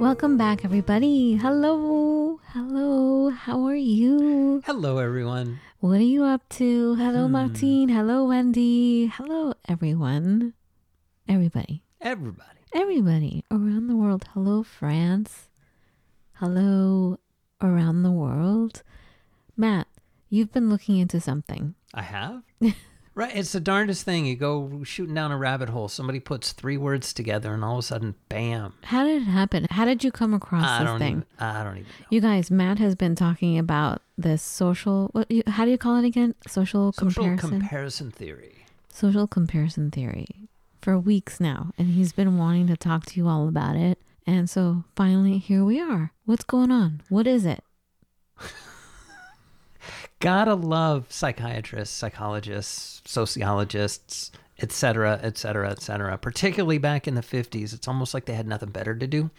Welcome back, everybody. Hello. Hello. How are you? Hello, everyone. What are you up to? Hello, Hmm. Martine. Hello, Wendy. Hello, everyone. Everybody. Everybody. Everybody around the world. Hello, France. Hello, around the world. Matt, you've been looking into something. I have? right. It's the darndest thing. You go shooting down a rabbit hole. Somebody puts three words together, and all of a sudden, bam. How did it happen? How did you come across I this thing? even. I don't even know. You guys, Matt has been talking about this social. What? You, how do you call it again? Social, Social comparison. comparison theory. social comparison theory for weeks now, and he's been wanting to talk to you all about it. And so finally, here we are. What's going on? What is it? Gotta love psychiatrists, psychologists, sociologists, et cetera, et cetera, et cetera. Particularly back in the 50s, it's almost like they had nothing better to do.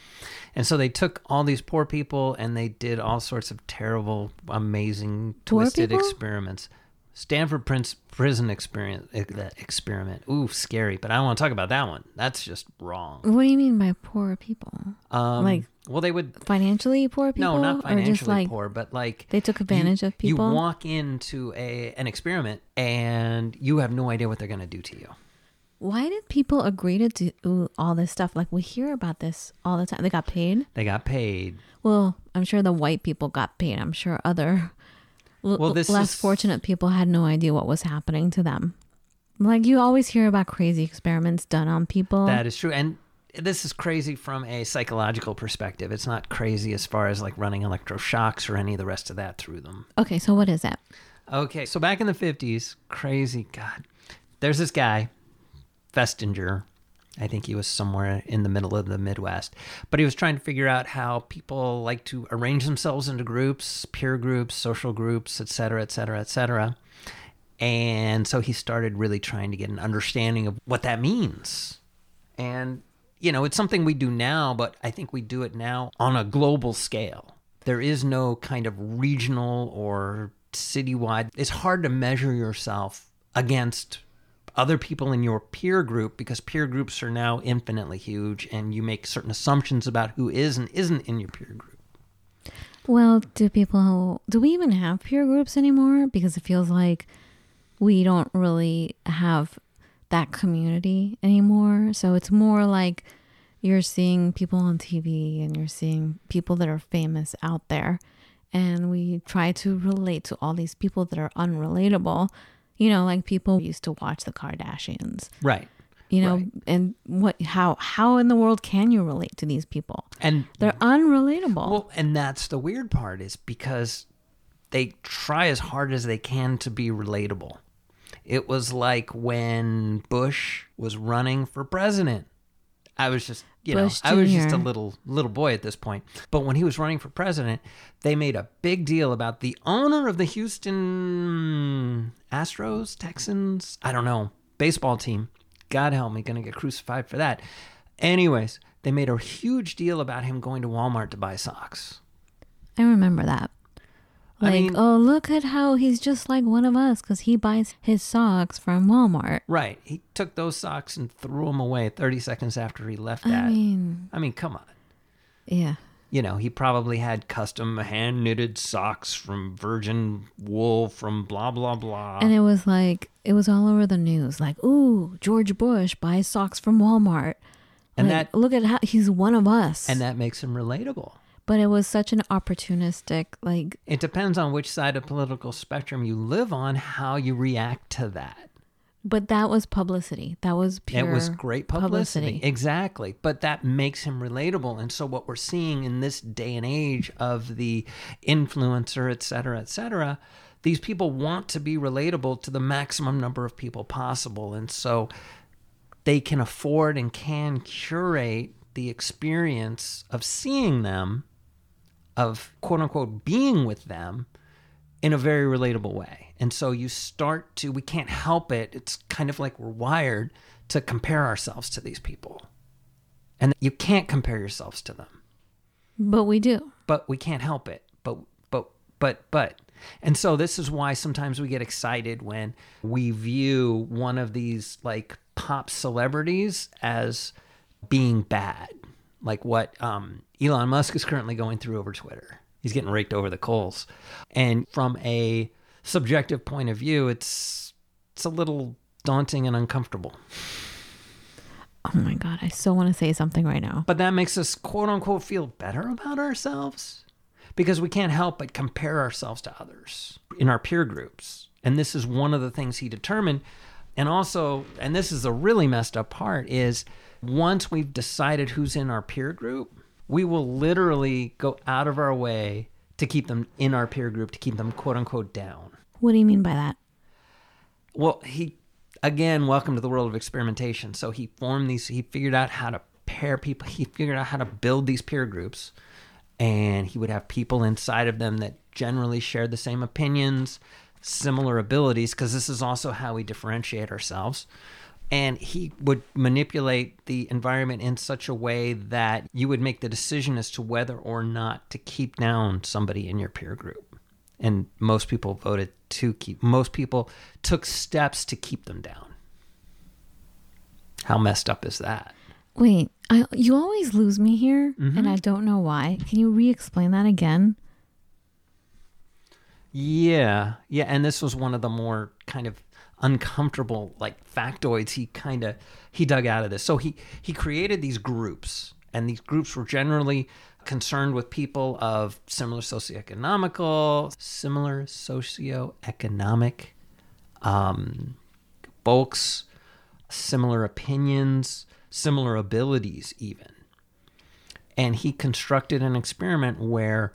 And so they took all these poor people and they did all sorts of terrible, amazing, Poor twisted people? experiments. Stanford Prince prison experience that experiment. Ooh, scary. But I don't want to talk about that one. That's just wrong. What do you mean by poor people? Um, Like- well, they would Financially poor people? no, not financially just like poor, but like they took advantage you, of people? You walk into a an experiment and you have no idea what they're going to do to you. Why did people agree to do all this stuff? Like we hear about this all the time. They got paid. They got paid. Well, I'm sure the white people got paid. I'm sure other l- Well, this less is- fortunate people had no idea what was happening to them. Like you always hear about crazy experiments done on people. That is true, and this is crazy from a psychological perspective. It's not crazy as far as like running electroshocks or any of the rest of that through them. okay, so what is that? Okay, so back in the 50s, crazy God. There's this guy, Festinger. I think he was somewhere in the middle of the Midwest. But he was trying to figure out how people like to arrange themselves into groups, peer groups, social groups, et cetera, et cetera, et cetera. And so he started really trying to get an understanding of what that means. And, you know, it's something we do now, but I think we do it now on a global scale. There is no kind of regional or citywide. It's hard to measure yourself against other people in your peer group because peer groups are now infinitely huge and you make certain assumptions about who is and isn't in your peer group. Well, do people do we even have peer groups anymore? Because it feels like we don't really have that community anymore. So it's more like you're seeing people on TV and you're seeing people that are famous out there. And we try to relate to all these people that are unrelatable. You know, like people used to watch the Kardashians. Right. You know, Right. and what how how in the world can you relate to these people? And They're unrelatable. Well, and that's the weird part is because they try as hard as they can to be relatable. It was like when Bush was running for president. I was just, you Bush know, I was just a little little boy at this point. But when he was running for president, they made a big deal about the owner of the Houston Astros, Texans, I don't know, baseball team. God help me, gonna get crucified for that. Anyways, they made a huge deal about him going to Walmart to buy socks. I remember that. I Like, mean- oh, look at how he's just like one of us because he buys his socks from Walmart. Right. He took those socks and threw them away 30 seconds after he left that. I mean, I mean, come on. yeah. You know, he probably had custom hand knitted socks from virgin wool from blah, blah, blah. And it was like, it was all over the news. Like, ooh, George Bush buys socks from Walmart. And Like, that- look at how he's one of us. and that makes him relatable. But it was such an opportunistic, like, It depends on which side of political spectrum you live on, how you react to that. but that was publicity. That was pure. It was great publicity. Exactly. But that makes him relatable. And so what we're seeing in this day and age of the influencer, et cetera, et cetera, these people want to be relatable to the maximum number of people possible. And so they can afford and can curate the experience of seeing them, of quote unquote being with them in a very relatable way. And so you start to, we can't help it. It's kind of like we're wired to compare ourselves to these people. And you can't compare yourselves to them, But we do. but we can't help it. But, but, but, but. And so this is why sometimes we get excited when we view one of these like pop celebrities as being bad, like what um, Elon Musk is currently going through over Twitter. He's getting raked over the coals. And from a subjective point of view, it's it's a little daunting and uncomfortable. Oh my God. I so want to say something right now. But that makes us quote unquote feel better about ourselves because we can't help but compare ourselves to others in our peer groups. And this is one of the things he determined. And also, and this is a really messed up part, is once we've decided who's in our peer group, we will literally go out of our way to keep them in our peer group, to keep them quote unquote down. What do you mean by that? Well, he again, welcome to the world of experimentation. So he formed these. He figured out how to pair people. He figured out how to build these peer groups, and he would have people inside of them that generally shared the same opinions, similar abilities, because this is also how we differentiate ourselves. And he would manipulate the environment in such a way that you would make the decision as to whether or not to keep down somebody in your peer group and most people voted to keep most people took steps to keep them down how messed up is that Wait, I, you always lose me here, Mm-hmm. and I don't know why. Can you re explain that again? yeah yeah and this was one of the more kind of uncomfortable like factoids he kind of he dug out of this. So he he created these groups and these groups were generally concerned with people of similar socioeconomical similar socioeconomic um, folks similar opinions similar abilities even. And he constructed an experiment where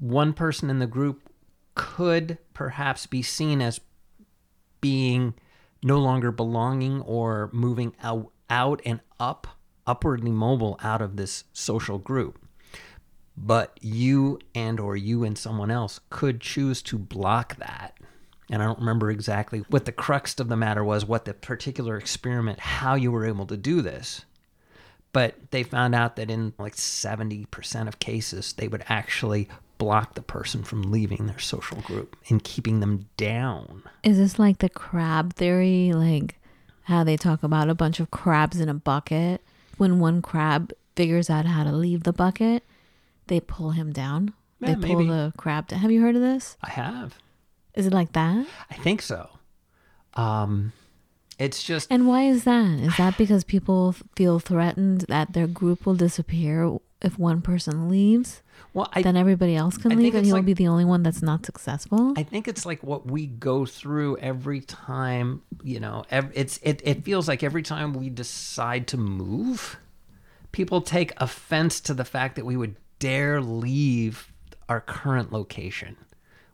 one person in the group could perhaps be seen as being no longer belonging or moving out, out and up, upwardly mobile out of this social group. But you and or you and someone else could choose to block that. And I don't remember exactly what the crux of the matter was, what the particular experiment, how you were able to do this. But they found out that in like 70% of cases, they would actually block the person from leaving their social group and keeping them down. Is this like the crab theory? Like how they talk about a bunch of crabs in a bucket. When one crab figures out how to leave the bucket, they pull him down. Yeah, they pull maybe. the crab down. Have you heard of this? I have. Is it like that? I think so. Um, it's just And why is that? Is that because people feel threatened that their group will disappear if one person leaves? Well, I then everybody else can I leave and he'll like- be the only one that's not successful? I think it's like what we go through every time, you know, ev- it's it, it feels like every time we decide to move, people take offense to the fact that we would dare leave our current location,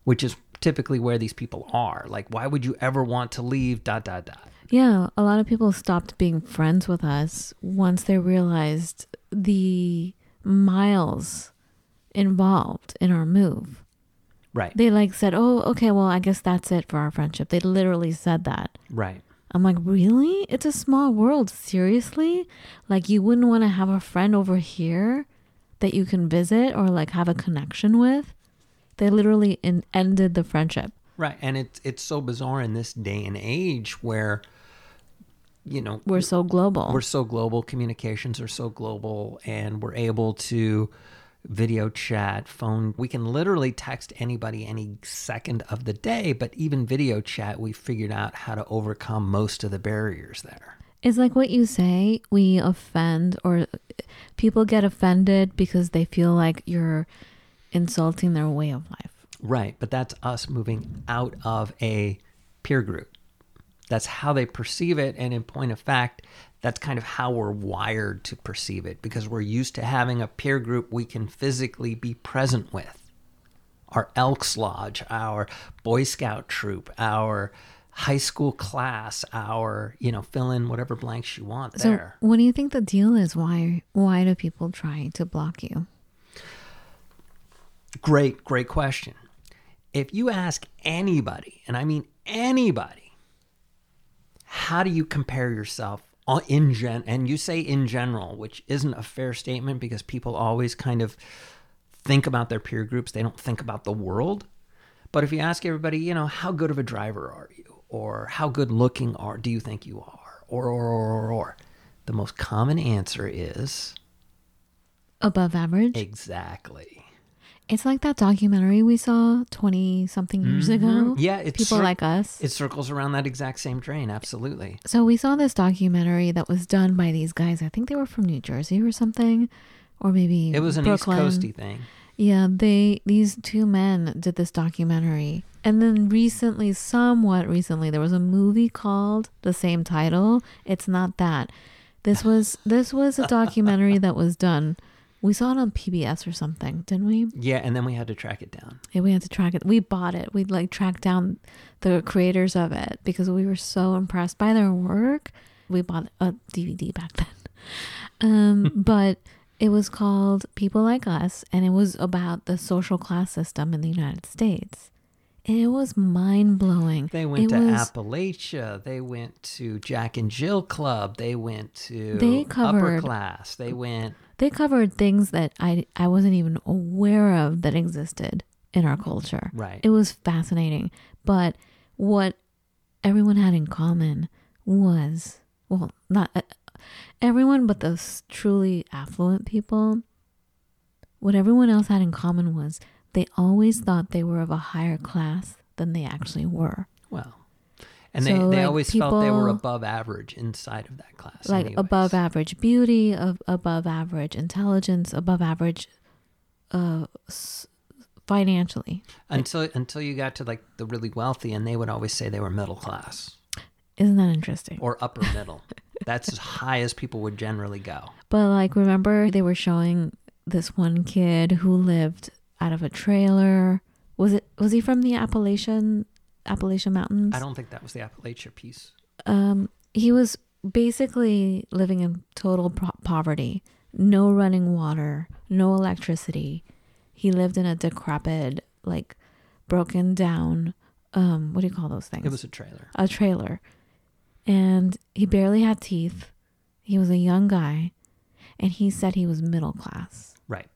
which is typically where these people are. Like why would you ever want to leave dot dot dot. Yeah, a lot of people stopped being friends with us once they realized the miles involved in our move. Right. They like said, "Oh, okay, well, I guess that's it for our friendship." They literally said that. right. I'm like, "Really? It's a small world, seriously? Like you wouldn't want to have a friend over here that you can visit or like have a connection with?" They literally in- ended the friendship. Right. And it's it's so bizarre in this day and age where you know We're so global. we're so global communications are so global and we're able to video chat phone. We can literally text anybody any second of the day but even video chat we figured out how to overcome most of the barriers there. It's like what you say, we offend or people get offended because they feel like you're insulting their way of life. right but that's us moving out of a peer group that's how they perceive it and in point of fact that's kind of how we're wired to perceive it because we're used to having a peer group we can physically be present with our Elks Lodge, our Boy Scout troop, our high school class, our, you know, fill in whatever blanks you want So, there. what do you think the deal is? Why why do people try to block you? Great, great question. If you ask anybody, and I mean anybody, how do you compare yourself uh, in gen and you say in general, which isn't a fair statement because people always kind of think about their peer groups, they don't think about the world. But if you ask everybody, you know, how good of a driver are you? Or how good looking are do you think you are? Or or or or, or. The most common answer is Above average? exactly. It's like that documentary we saw 20 something years ago. Mm-hmm. Yeah, it's people cir- like us. It circles around that exact same train, absolutely. So we saw this documentary that was done by these guys. I think they were from New Jersey or something, or maybe It was an Brooklyn. East Coasty thing. Yeah, they these two men did this documentary. And then recently, somewhat recently, there was a movie called the same title. It's not that. This was this was a documentary that was done. We saw it on PBS or something, didn't we? Yeah, and then we had to track it down. Yeah, we had to track it. We bought it. We like tracked down the creators of it because we were so impressed by their work. We bought a DVD back then. Um, but it was called People Like Us, and it was about the social class system in the United States. And it was mind blowing. They went it to was, Appalachia. They went to Jack and Jill Club. They went to They upper class. They went. They covered things that I I wasn't even aware of that existed in our culture. Right. It was fascinating. But what everyone had in common was, well, not uh, everyone, but those truly affluent people. What everyone else had in common was they always thought they were of a higher class than they actually were. Well, and So, they, they like, always felt they were above average inside of that class. like anyways. above average beauty, of above average intelligence, above average uh, s- financially. until until you got to like the really wealthy, and they would always say they were middle class Isn't that interesting? or upper middle. That's as high as people would generally go. But like, remember they were showing this one kid who lived out of a trailer. Was it? Was he from the Appalachian Appalachian Mountains? I don't think that was the Appalachia piece. Um, he was basically living in total po- poverty. No running water, no electricity. He lived in a decrepit, like broken down. Um, what do you call those things? It was a trailer. a trailer and he barely had teeth. He was a young guy and he said he was middle class. Right.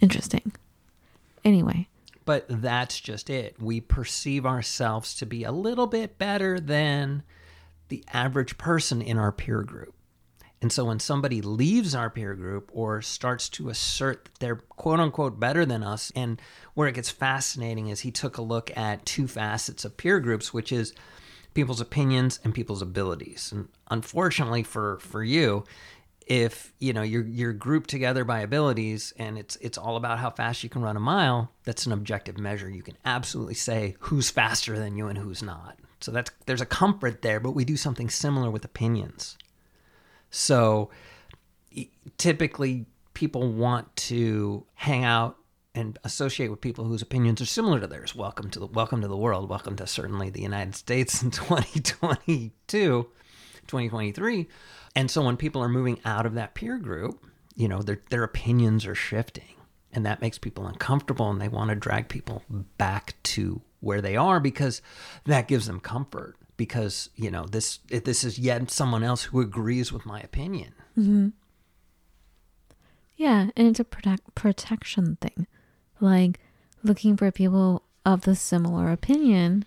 Interesting. Anyway, But that's just it. We perceive ourselves to be a little bit better than the average person in our peer group. And so when somebody leaves our peer group or starts to assert that they're quote unquote better than us, and where it gets fascinating is he took a look at two facets of peer groups, which is people's opinions and people's abilities. And unfortunately for for you, if you know you're you're grouped together by abilities and it's it's all about how fast you can run a mile, that's an objective measure. You can absolutely say who's faster than you and who's not. So that's there's a comfort there, but we do something similar with opinions. So typically people want to hang out and associate with people whose opinions are similar to theirs. Welcome to the welcome to the world. Welcome to certainly the United States in 2022, 2023. And so when people are moving out of that peer group, you know, their their opinions are shifting. And that makes people uncomfortable and they want to drag people back to where they are because that gives them comfort because, you know, this this is yet someone else who agrees with my opinion. Mm-hmm. yeah, and it's a protect protection thing. Like looking for people of the similar opinion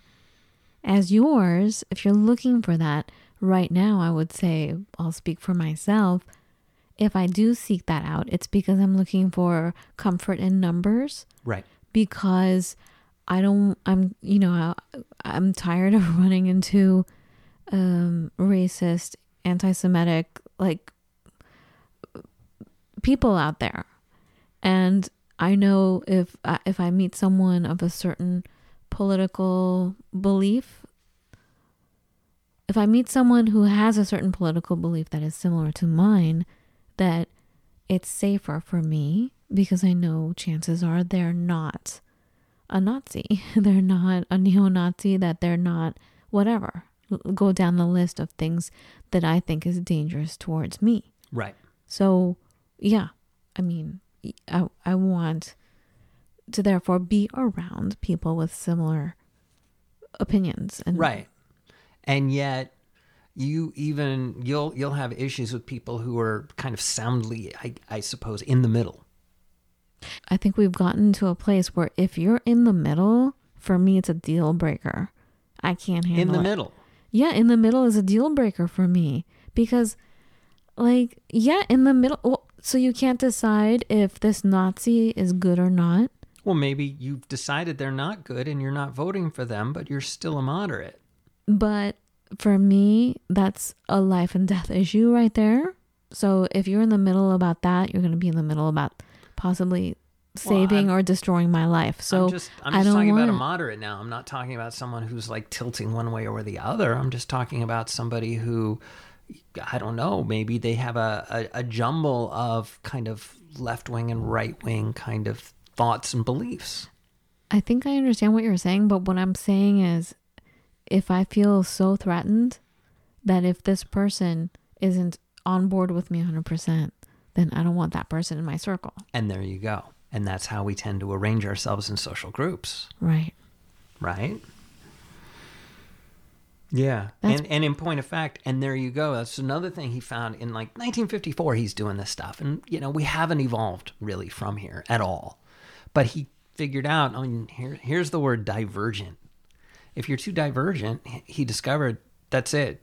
as yours. If you're looking for that right now, I would say I'll speak for myself. If I do seek that out, it's because I'm looking for comfort in numbers Right. because I don't I'm you know I, I'm tired of running into um racist anti-semitic like people out there and I know if I- if I meet someone of a certain political belief if I meet someone who has a certain political belief that is similar to mine that it's safer for me because I know chances are they're not a Nazi. They're not a neo Nazi, that they're not whatever. Go down the list of things that I think is dangerous towards me. Right. So, yeah, I mean, I, I want to therefore be around people with similar opinions and Right. And yet you even you'll you'll have issues with people who are kind of soundly I, I suppose in the middle. I think we've gotten to a place where if you're in the middle, for me, it's a deal breaker. I can't handle in the it. middle. Yeah, in the middle is a deal breaker for me because, like, yeah, in the middle. Well, so you can't decide if this Nazi is good or not. Well, maybe you've decided they're not good and you're not voting for them, but you're still a moderate. But for me, that's a life and death issue right there. So if you're in the middle about that, you're going to be in the middle about possibly saving or destroying my life. So I'm just I'm I just don't talking about a moderate now. I'm not talking about someone who's like tilting one way or the other. I'm just talking about somebody who I don't know, maybe they have a, a, a jumble of kind of left wing and right wing kind of thoughts and beliefs. I think I understand what you're saying, but what I'm saying is if I feel so threatened that if this person isn't on board with me 100%, then I don't want that person in my circle. And there you go. And that's how we tend to arrange ourselves in social groups, Right. right? Yeah. That's- And and in point of fact, and there you go. That's another thing he found in like 1954 he's doing this stuff. And you know, we haven't evolved really from here at all. But he figured out, I mean, here here's the word divergent. If you're too divergent, he- discovered that's it.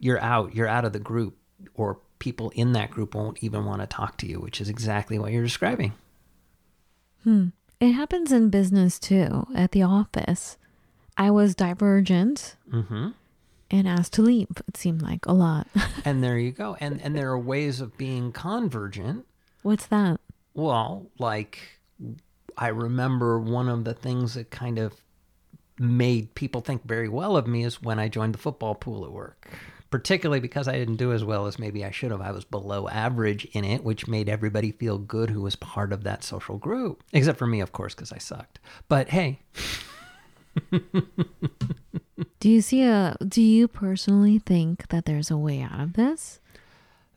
You're out. You're out of the group or people in that group won't even want to talk to you, which is exactly what you're describing. It happens in business too. At the office, I was divergent Mhm. and asked to leave. It seemed like a lot. And there you go. And and there are ways of being convergent. What's that? Well, like I remember one of the things that kind of made people think very well of me is when I joined the football pool at work. Particularly because I didn't do as well as maybe I should have. I was below average in it, which made everybody feel good who was part of that social group. Except for me, of course, because I sucked. But hey, Do you see a do you personally think that there's a way out of this?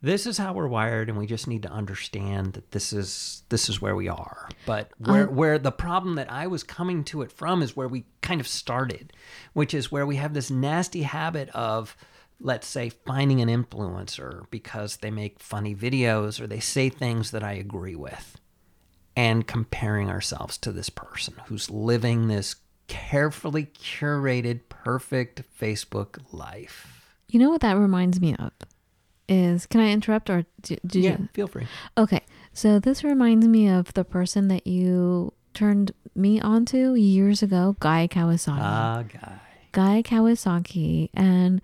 This is how we're wired and we just need to understand that this is this is where we are but um, where where the problem that i was coming to it from is where we kind of started which is where we have this nasty habit of let's say finding an influencer because they make funny videos or they say things that i agree with and comparing ourselves to this person who's living this carefully curated perfect facebook life You know what that reminds me of? Is can I interrupt or do, do yeah you? feel free Okay, so this reminds me of the person that you turned me onto years ago, Guy Kawasaki. ah guy Guy Kawasaki, and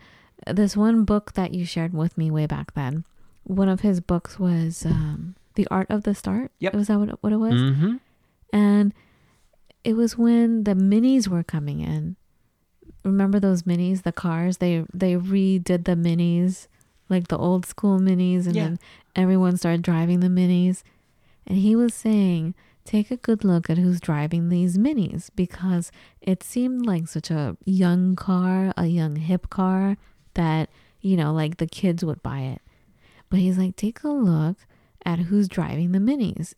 this one book that you shared with me way back then. One of his books was um, The Art of the Start. Yep. Was that what, it- what it was? mm-hmm And it was when the minis were coming in. Remember those minis, the cars? They they redid the minis, like the old school minis, and Yeah. then everyone started driving the minis. And he was saying, take a good look at who's driving these minis because it seemed like such a young car, a young hip car that, you know, like the kids would buy it. But he's like, take a look at who's driving the minis.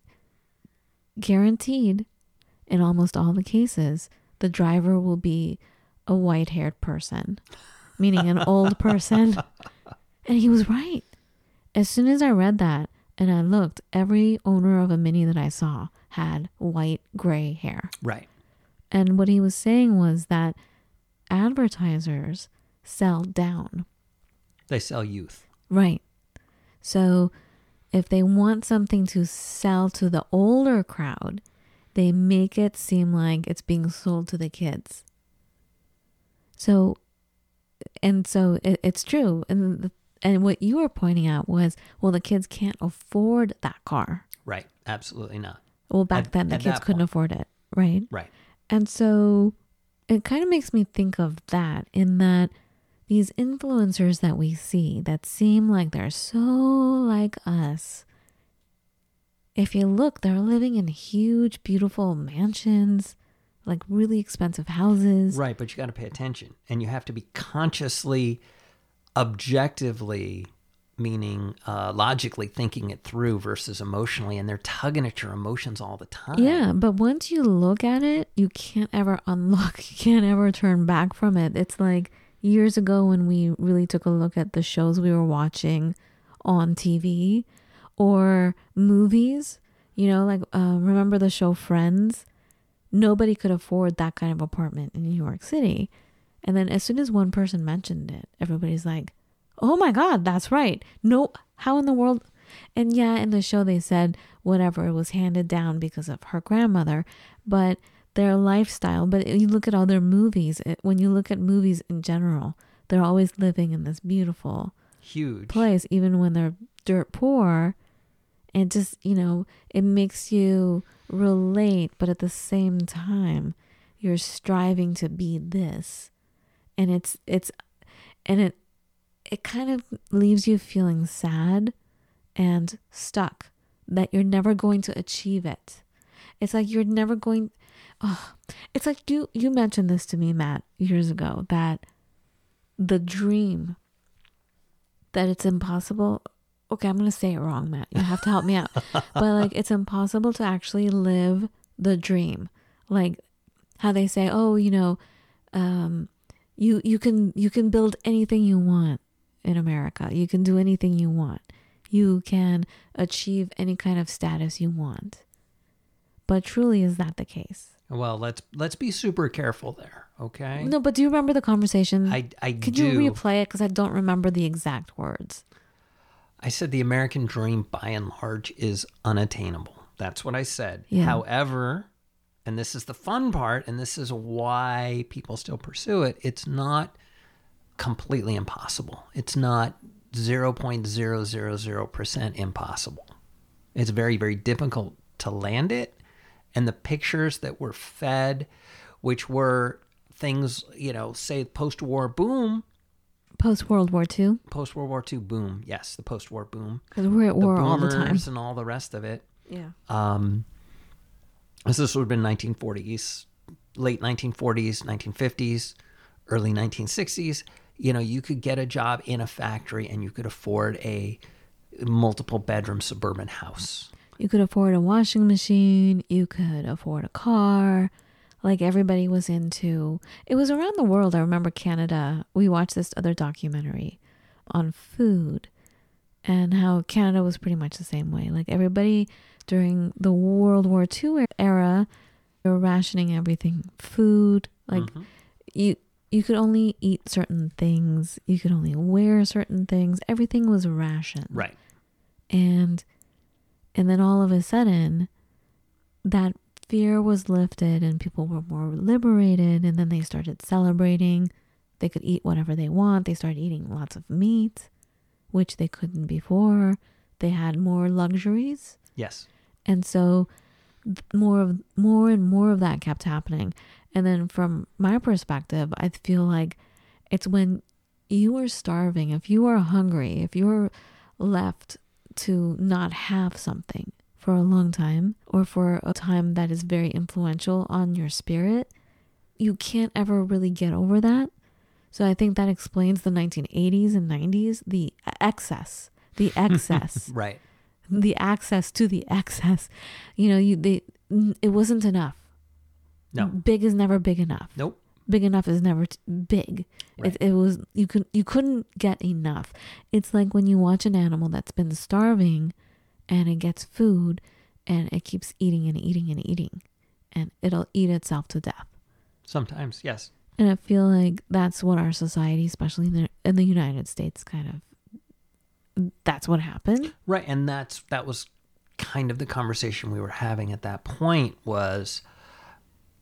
Guaranteed, in almost all the cases, the driver will be a white haired person, meaning an old person. And he was right. As soon as I read that and I looked, every owner of a Mini that I saw had white gray hair. Right. And what he was saying was that advertisers sell down. They sell youth. Right. So if they want something to sell to the older crowd, they make it seem like it's being sold to the kids. So, and so it, it's true. And the, and what you were pointing out was, well, the kids can't afford that car. Right. Absolutely not. Well, back At- then the kids couldn't point. afford it, right? Right. And so it kind of makes me think of that in that these influencers that we see that seem like they're so like us. If you look, they're living in huge, beautiful mansions. like really expensive houses. Right, but you got to pay attention and you have to be consciously, objectively, meaning uh, logically thinking it through versus emotionally. And they're tugging at your emotions all the time. Yeah, but once you look at it, you can't ever unlock, you can't ever turn back from it. It's like years ago when we really took a look at the shows we were watching on TV or movies. You know, like uh, remember the show Friends? Nobody could afford that kind of apartment in New York City. And then as soon as one person mentioned it, everybody's like, oh my God, that's right. No, how in the world? And yeah, in the show they said whatever, it was handed down because of her grandmother, but their lifestyle. But you look at all their movies, it, when you look at movies in general, they're always living in this beautiful Huge. place, even when they're dirt poor. And just, you know, it makes you relate, but at the same time, you're striving to be this. And it's, it's, and it, it kind of leaves you feeling sad and stuck that you're never going to achieve it. It's like you're never going oh, it's like you you mentioned this to me Matt years ago that the dream that it's impossible okay, I'm going to say it wrong, Matt. You have to help me out. but like it's impossible to actually live the dream. Like how they say, "Oh, you know, um you you can you can build anything you want in America. You can do anything you want. You can achieve any kind of status you want." But truly is that the case? Well, let's let's be super careful there, okay? No, but do you remember the conversation? I I Could do. you replay it because I don't remember the exact words. I said the American dream by and large is unattainable. That's what I said. Yeah. However, and this is the fun part, and this is why people still pursue it, it's not completely impossible. It's not 0.000% impossible. It's very, very difficult to land it. And the pictures that were fed, which were things, you know, say post war boom, Post World War II, post World War II boom. Yes, the post war boom. because we're at The war all the time. and all the rest of it. Yeah. Um, this would have been 1940s, late 1940s, 1950s, early 1960s. You know, you could get a job in a factory and you could afford a multiple bedroom suburban house. You could afford a washing machine. You could afford a car. Like everybody was into. It was around the world. I remember Canada. We watched this other documentary on food and how Canada was pretty much the same way. Like everybody during the World War II era, they were rationing everything. Food, like Mhm. you you could only eat certain things. You could only wear certain things. Everything was rationed Right. and and then all of a sudden that fear was lifted and people were more liberated and then they started celebrating they could eat whatever they want they started eating lots of meat which they couldn't before they had more luxuries Yes. And so more of more and more of that kept happening. And then from my perspective i feel like it's when you are starving if you are hungry if you're left to not have something for a long time or for a time that is very influential on your spirit you can't ever really get over that. So i think that explains the 1980s and 90s the excess the excess. Right. The access to the excess you know you they it wasn't enough No. big is never big enough Nope. big enough is never t- big Right. it, it was you could you couldn't get enough it's like when you watch an animal that's been starving and it gets food and it keeps eating and eating and eating and it'll eat itself to death Sometimes, yes. and i feel like that's what our society especially in the, in the united states kind of that's what happened Right, and that's that was kind of the conversation we were having at that point was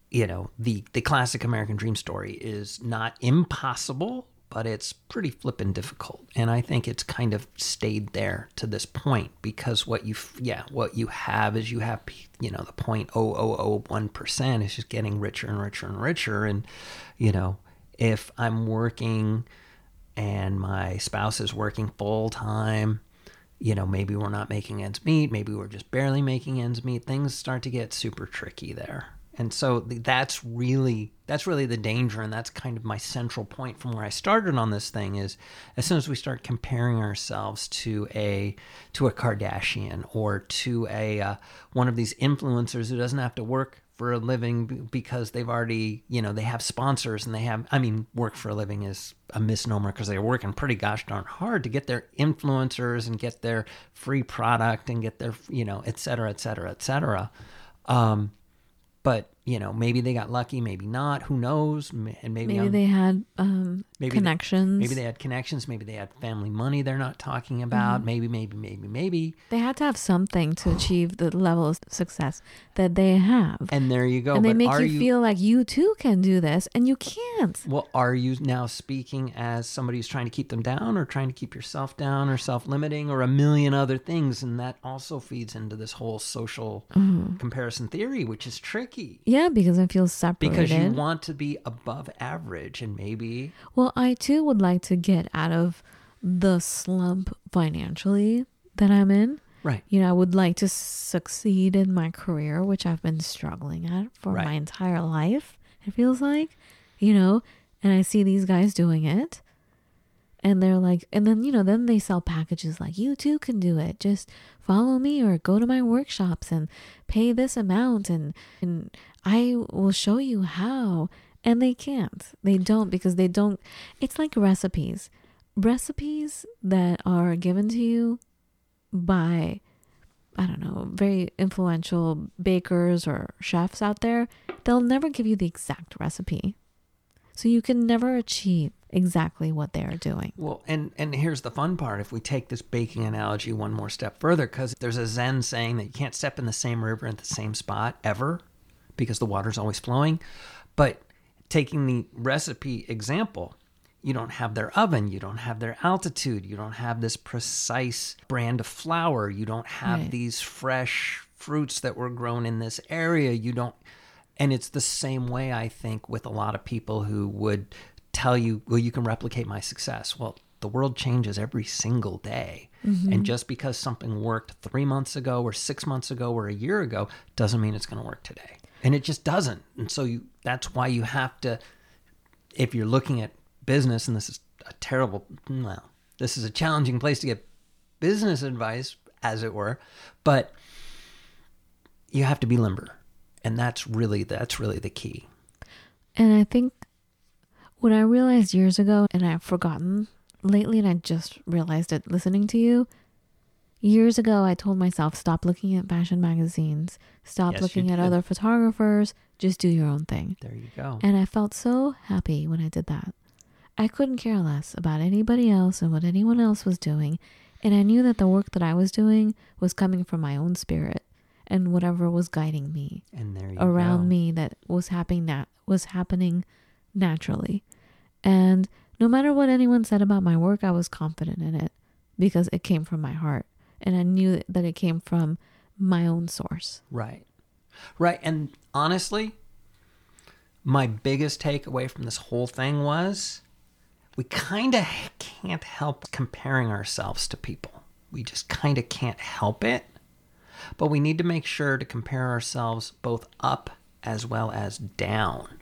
you know, the the classic American dream story is not impossible, but it's pretty flippin' difficult. And I think it's kind of stayed there to this point because what you yeah, what you have is you have you know, the 0.0001% is just getting richer and richer and richer and you know, if I'm working and my spouse is working full time, you know, maybe we're not making ends meet, maybe we're just barely making ends meet, things start to get super tricky there. And so that's really that's really the danger and that's kind of my central point from where I started on this thing is as soon as we start comparing ourselves to a to a Kardashian or to a uh, one of these influencers who doesn't have to work for a living because they've already, you know, they have sponsors and they have, I mean, work for a living is a misnomer because they're working pretty gosh darn hard to get their influencers and get their free product and get their, you know, et cetera, et cetera, et cetera. Um, but you know, maybe they got lucky, maybe not. Who knows? And maybe, Maybe I'm- they had um, Maybe they- connections. maybe they had connections. Maybe they had family money they're not talking Mm-hmm. about. Maybe, maybe, maybe, maybe. They had to have something to achieve the level of success that they have. And there you go. and they but make are you, feel like you too can do this and you can't. Well, are you now speaking as somebody who's trying to keep them down or trying to keep yourself down or self limiting or a million other things? And that also feeds into this whole social Mm-hmm. comparison theory, which is tricky Yeah, because I feel separated. because you want to be above average and maybe. well, I too would like to get out of the slump financially that I'm in. Right. You know, I would like to succeed in my career, which I've been struggling at for Right. my entire life, it feels like, you know, and I see these guys doing it. And they're like, and then, you know, then they sell packages like, you too can do it. Just follow me or go to my workshops and pay this amount and, and I will show you how. And they can't. They don't because they don't. It's like recipes. Recipes that are given to you by I don't know, very influential bakers or chefs out there, they'll never give you the exact recipe. So you can never achieve exactly what they are doing. Well, and and here's the fun part. If we take this baking analogy one more step further, because there's a Zen saying that you can't step in the same river at the same spot ever, because the water's always flowing. But taking the recipe example, you don't have their oven, you don't have their altitude, you don't have this precise brand of flour, you don't have Right. these fresh fruits that were grown in this area, you don't and it's the same way I think with a lot of people who would tell you, well, you can replicate my success. Well, the world changes every single day. And mm-hmm. just because something worked three months ago or six months ago or a year ago doesn't mean it's going to work today. And it just doesn't. And so you that's why you have to if you're looking at business and this is a terrible well, this is a challenging place to get business advice as it were, but you have to be limber. And that's really that's really the key. And I think what I realized years ago, and I've forgotten lately, and I just realized it listening to you. Years ago, I told myself, stop looking at fashion magazines, stop Yes, looking at other photographers, just do your own thing. There you go. And I felt so happy when I did that. I couldn't care less about anybody else and what anyone else was doing. And I knew that the work that I was doing was coming from my own spirit and whatever was guiding me And there you around go. me that was happening that was happening naturally. And no matter what anyone said about my work, I was confident in it because it came from my heart and I knew that it came from my own source. Right. Right. And honestly, my biggest takeaway from this whole thing was we kind of can't help comparing ourselves to people. We just kind of can't help it. But we need to make sure to compare ourselves both up as well as down.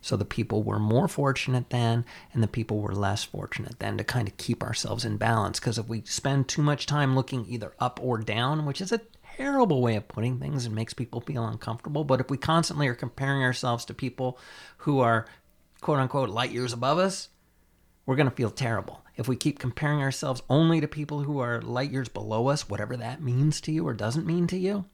So the people were more fortunate than and the people were less fortunate than to kind of keep ourselves in balance. Because if we spend too much time looking either up or down, which is a terrible way of putting things and makes people feel uncomfortable, but if we constantly are comparing ourselves to people who are quote unquote light years above us, we're going to feel terrible. If we keep comparing ourselves only to people who are light years below us, whatever that means to you or doesn't mean to you,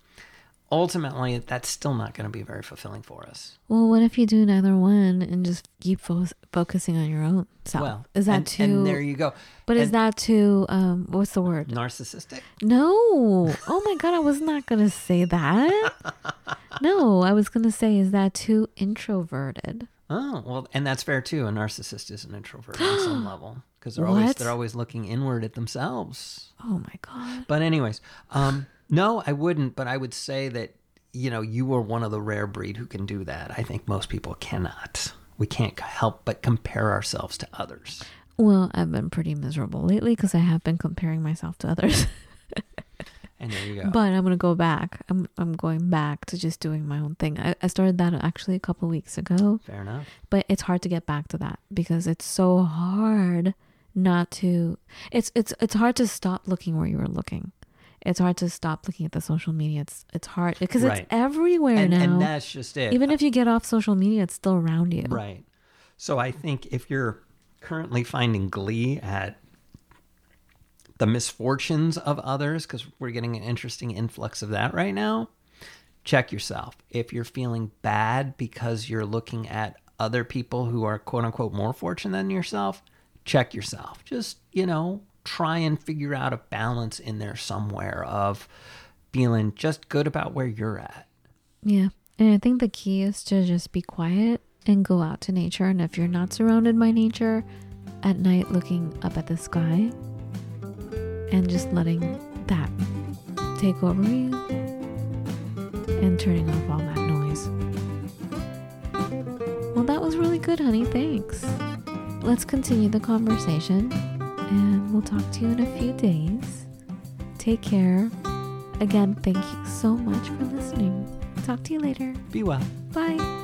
ultimately that's still not going to be very fulfilling for us. Well, what if you do neither one and just keep fo- focusing on your own self? Well, is that and, too? And there you go. but is that too? Um, what's the word? narcissistic? No. Oh my god, I was not gonna say that. no, I was gonna say, is that too introverted? Oh well, and that's fair too. A narcissist is an introvert on some level because they're always they're always looking inward at themselves. Oh my god. But anyways, um, no, I wouldn't. But I would say that you know you are one of the rare breed who can do that. I think most people cannot. We can't help but compare ourselves to others. Well, I've been pretty miserable lately because I have been comparing myself to others. And there you go. But I'm gonna go back. I'm I'm going back to just doing my own thing. I, I started that actually a couple weeks ago, Fair enough. but it's hard to get back to that because it's so hard not to. It's it's it's hard to stop looking where you were looking. It's hard to stop looking at the social media. It's it's hard because Right. it's everywhere And, now. and that's just it. Even if you get off social media, it's still around you. Right. So I think if you're currently finding glee at the misfortunes of others, because we're getting an interesting influx of that right now, check yourself. If you're feeling bad because you're looking at other people who are quote unquote more fortunate than yourself, check yourself. Just, you know, try and figure out a balance in there somewhere of feeling just good about where you're at. Yeah. And I think the key is to just be quiet and go out to nature. And if you're not surrounded by nature, at night looking up at the sky and just letting that take over you and turning off all that noise. Well, that was really good, honey. Thanks. Let's continue the conversation and we'll talk to you in a few days. Take care. Again, thank you so much for listening. Talk to you later. Be well. Bye.